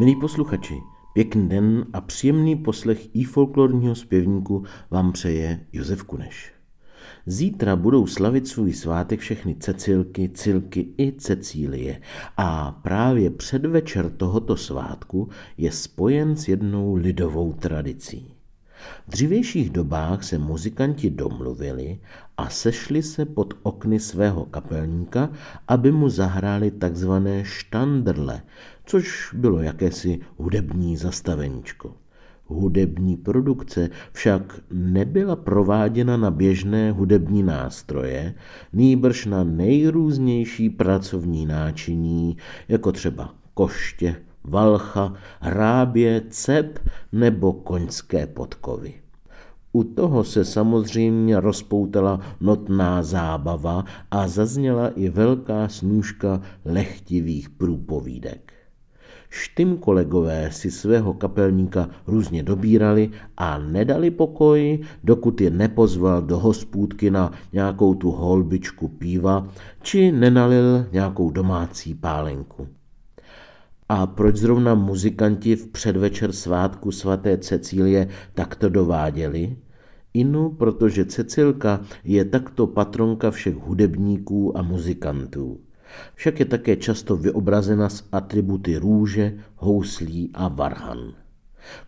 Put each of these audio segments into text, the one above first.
Milí posluchači, pěkný den a příjemný poslech i folklorního zpěvníku vám přeje Josef Kuneš. Zítra budou slavit svůj svátek všechny Cecilky, Cilky i Cecílie a právě předvečer tohoto svátku je spojen s jednou lidovou tradicí. V dřívějších dobách se muzikanti domluvili a sešli se pod okny svého kapelníka, aby mu zahráli takzvané štandrle, což bylo jakési hudební zastaveníčko. Hudební produkce však nebyla prováděna na běžné hudební nástroje, nýbrž na nejrůznější pracovní náčiní, jako třeba koště, valcha, hrábě, cep nebo koňské podkovy. U toho se samozřejmě rozpoutala notná zábava a zazněla i velká snůžka lechtivých průpovídek. Štym kolegové si svého kapelníka různě dobírali a nedali pokoj, dokud je nepozval do hospůdky na nějakou tu holbičku píva, či nenalil nějakou domácí pálenku. A proč zrovna muzikanti v předvečer svátku svaté Cecílie takto dováděli? Inu, protože Cecilka je takto patronka všech hudebníků a muzikantů. Však je také často vyobrazena s atributy růže, houslí a varhan.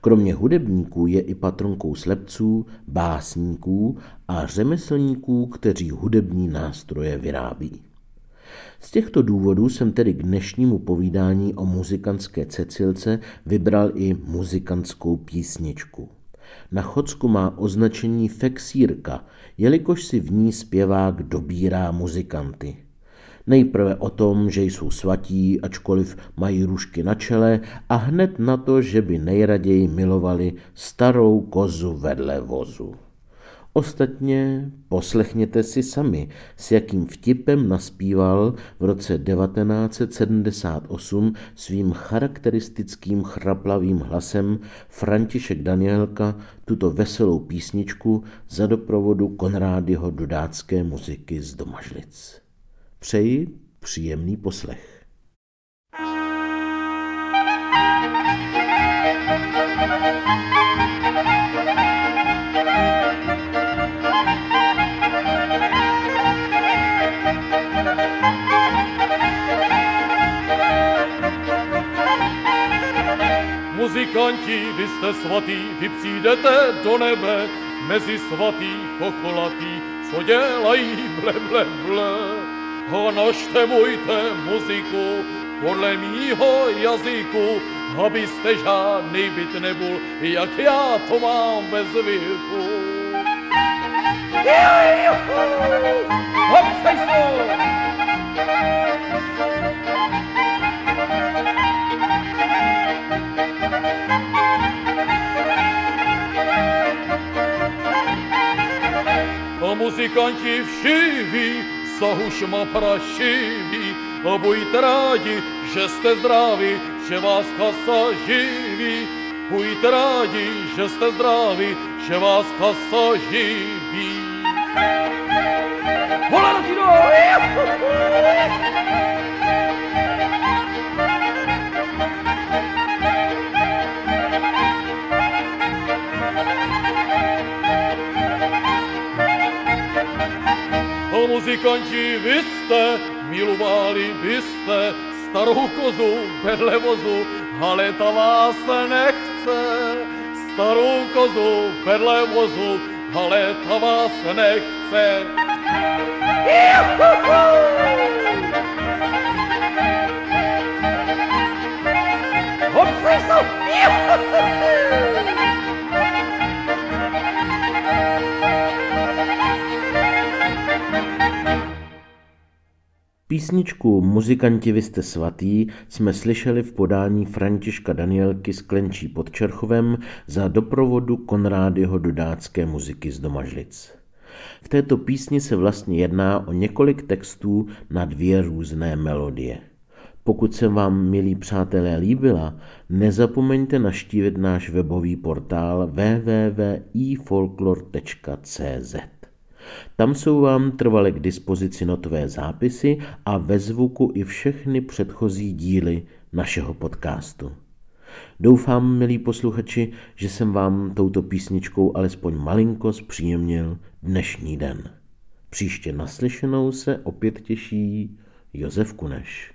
Kromě hudebníků je i patronkou slepců, básníků a řemeslníků, kteří hudební nástroje vyrábí. Z těchto důvodů jsem tedy k dnešnímu povídání o muzikantské Cecilce vybral i muzikantskou písničku. Na Chodsku má označení fexírka, jelikož si v ní zpěvák dobírá muzikanty. Nejprve o tom, že jsou svatí, ačkoliv mají růžky na čele a hned na to, že by nejraději milovali starou kozu vedle vozu. Ostatně poslechněte si sami, s jakým vtipem naspíval v roce 1978 svým charakteristickým chraplavým hlasem František Danielka tuto veselou písničku za doprovodu Konrádyho dudácké muziky z Domažlic. Přeji příjemný poslech. Muzikanti, vy jste svatý, vy přijdete do nebe, mezi svatý chocholatý, co dělají ble, ble, ble ho naštemujte muziku podle mýho jazyku, abyste žádný byt nebyl, jak já to mám ve zvyku. Hop, A muzikanti všiví ma prašiví, a buďte rádi, že jste zdraví, že vás kasa živí. Buďte rádi, že jste zdraví, že vás kasa živí. Hola, muzikanti, vy jste milovali byste starou kozu vedle vozu, ale ta vás nechce. Starou kozu vedle vozu, ale ta vás nechce. Hop, Písničku Muzikanti vy jste svatý jsme slyšeli v podání Františka Danielky z Klenčí pod Čerchovem za doprovodu Konrádyho dudácké muziky z Domažlic. V této písni se vlastně jedná o několik textů na dvě různé melodie. Pokud se vám, milí přátelé, líbila, nezapomeňte naštívit náš webový portál www.ifolklor.cz. Tam jsou vám trvale k dispozici notové zápisy a ve zvuku i všechny předchozí díly našeho podcastu. Doufám, milí posluchači, že jsem vám touto písničkou alespoň malinko zpříjemnil dnešní den. Příště naslyšenou se opět těší Josef Kuneš.